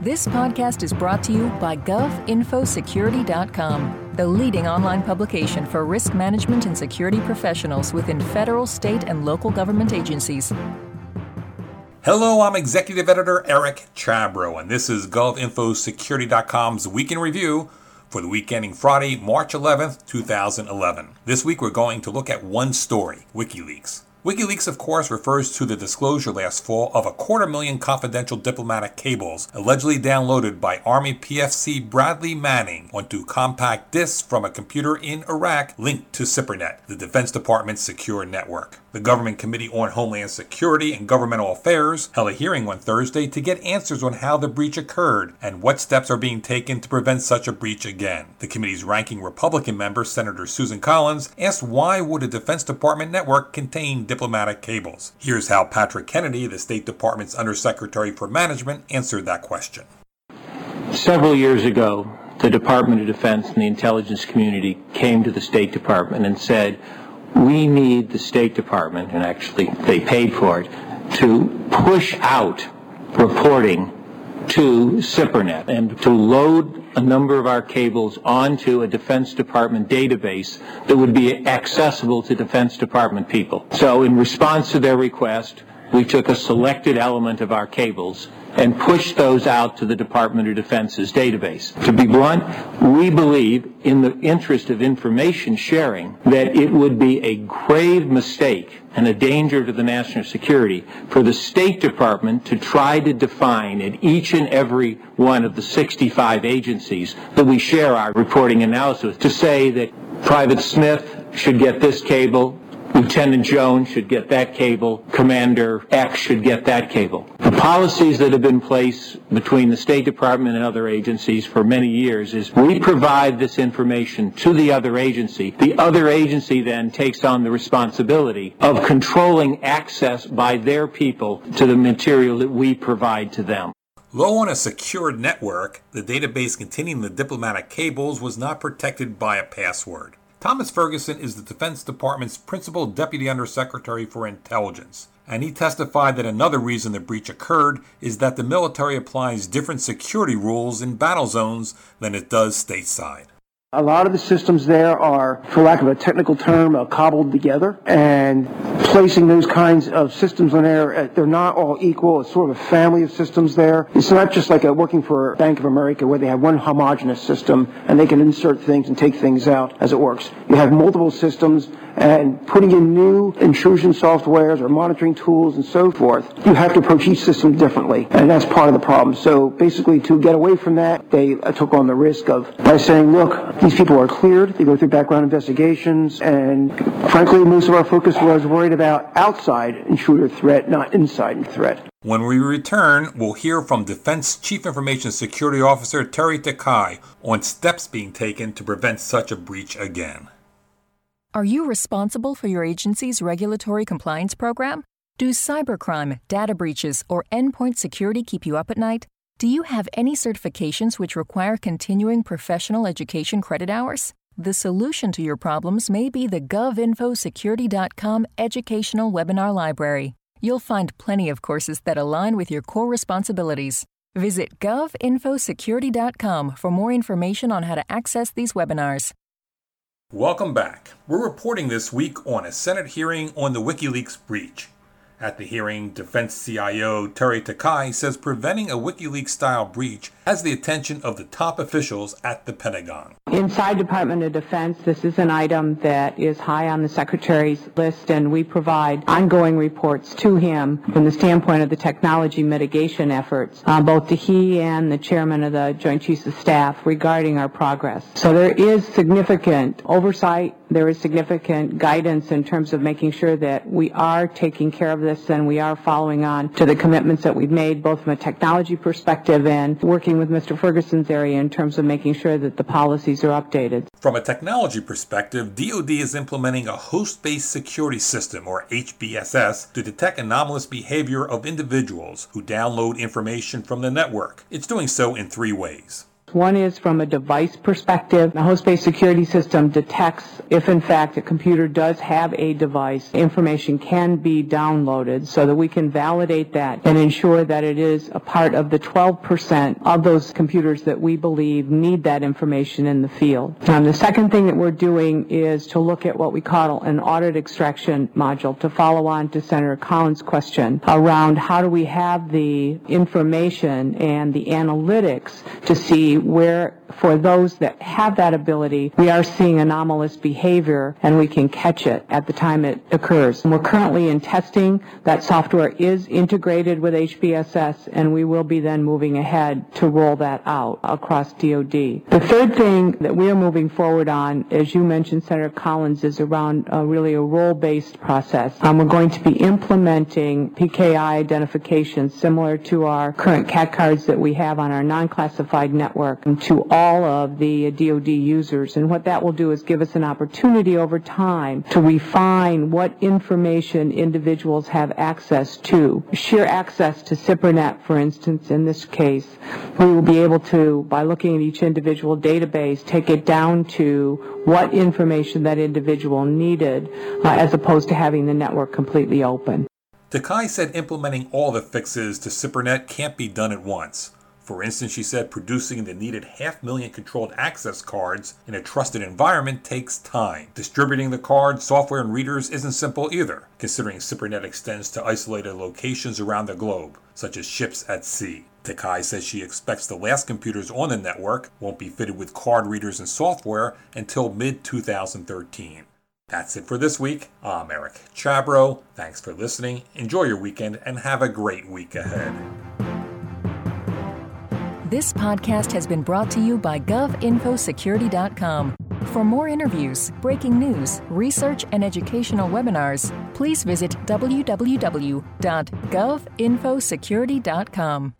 This podcast is brought to you by GovInfoSecurity.com, the leading online publication for risk management and security professionals within federal, state, and local government agencies. Hello, I'm Executive Editor Eric Chabrow, and this is GovInfoSecurity.com's Week in Review for the week ending Friday, March 11th, 2011. This week we're going to look at one story WikiLeaks. WikiLeaks, of course, refers to the disclosure last fall of a quarter million confidential diplomatic cables allegedly downloaded by Army PFC Bradley Manning onto compact discs from a computer in Iraq linked to SIPRNet, the Defense Department's secure network. The Government Committee on Homeland Security and Governmental Affairs held a hearing on Thursday to get answers on how the breach occurred and what steps are being taken to prevent such a breach again. The committee's ranking Republican member, Senator Susan Collins, asked why would a Defense Department network contain diplomatic cables? Here's how Patrick Kennedy, the State Department's Undersecretary for Management, answered that question. Several years ago, the Department of Defense and the intelligence community came to the State Department and said, we need the State Department, and actually they paid for it, to push out reporting to SIPRNet and to load a number of our cables onto a Defense Department database that would be accessible to Defense Department people. So in response to their request, we took a selected element of our cables and pushed those out to the Department of Defense's database. To be blunt, we believe in the interest of information sharing that it would be a grave mistake and a danger to the national security for the State Department to try to define at each and every one of the 65 agencies that we share our reporting analysis to say that Private Smith should get this cable, Lieutenant Jones should get that cable. Commander X should get that cable. The policies that have been placed between the State Department and other agencies for many years is we provide this information to the other agency. The other agency then takes on the responsibility of controlling access by their people to the material that we provide to them. Low on a secured network, the database containing the diplomatic cables was not protected by a password. Thomas Ferguson is the Defense Department's principal deputy undersecretary for intelligence, and he testified that another reason the breach occurred is that the military applies different security rules in battle zones than it does stateside. A lot of the systems there are, for lack of a technical term, uh, cobbled together. And placing those kinds of systems on there, uh, they're not all equal. It's sort of a family of systems there. It's not just like a, working for Bank of America where they have one homogenous system and they can insert things and take things out as it works. You have multiple systems and putting in new intrusion softwares or monitoring tools and so forth, you have to approach each system differently, and that's part of the problem. So basically, to get away from that, they uh, took on the risk of by saying, look, these people are cleared, they go through background investigations, and frankly, most of our focus was worried about outside intruder threat, not inside threat. When we return, we'll hear from Defense Chief Information Security Officer Teri Takai on steps being taken to prevent such a breach again. Are you responsible for your agency's regulatory compliance program? Do cybercrime, data breaches, or endpoint security keep you up at night? Do you have any certifications which require continuing professional education credit hours? The solution to your problems may be the govinfosecurity.com educational webinar library. You'll find plenty of courses that align with your core responsibilities. Visit govinfosecurity.com for more information on how to access these webinars. Welcome back. We're reporting this week on a Senate hearing on the WikiLeaks breach. At the hearing, Defense CIO Teri Takai says preventing a WikiLeaks style breach has the attention of the top officials at the Pentagon. Inside Department of Defense, this is an item that is high on the Secretary's list, and we provide ongoing reports to him from the standpoint of the technology mitigation efforts, uh, both to he and the Chairman of the Joint Chiefs of Staff regarding our progress. So there is significant oversight there is significant guidance in terms of making sure that we are taking care of this and we are following on to the commitments that we've made both from a technology perspective and working with Mr. Ferguson's area in terms of making sure that the policies are updated. From a technology perspective, DoD is implementing a host-based security system or HBSS to detect anomalous behavior of individuals who download information from the network. It's doing so in three ways. One is from a device perspective. The host-based security system detects if in fact a computer does have a device, information can be downloaded so that we can validate that and ensure that it is a part of the 12% of those computers that we believe need that information in the field. Um, the second thing that we're doing is to look at what we call an audit extraction module to follow on to Senator Collins' question around how do we have the information and the analytics to see where for those that have that ability, we are seeing anomalous behavior and we can catch it at the time it occurs. And we're currently in testing. That software is integrated with HBSS and we will be then moving ahead to roll that out across DOD. The third thing that we are moving forward on, as you mentioned, Senator Collins, is around uh, really a role-based process. Um, we're going to be implementing PKI identification similar to our current CAC cards that we have on our non-classified network to all of the DoD users. And what that will do is give us an opportunity over time to refine what information individuals have access to. Sheer access to SIPRNet, for instance, in this case, we will be able to, by looking at each individual database, take it down to what information that individual needed uh, as opposed to having the network completely open. Takai said implementing all the fixes to SIPRNet can't be done at once. For instance, she said producing the needed half million controlled access cards in a trusted environment takes time. Distributing the cards, software, and readers isn't simple either, considering SIPRNet extends to isolated locations around the globe, such as ships at sea. Takai says she expects the last computers on the network won't be fitted with card readers and software until mid 2013. That's it for this week. I'm Eric Chabrow. Thanks for listening. Enjoy your weekend and have a great week ahead. This podcast has been brought to you by GovInfoSecurity.com. For more interviews, breaking news, research, and educational webinars, please visit www.govinfosecurity.com.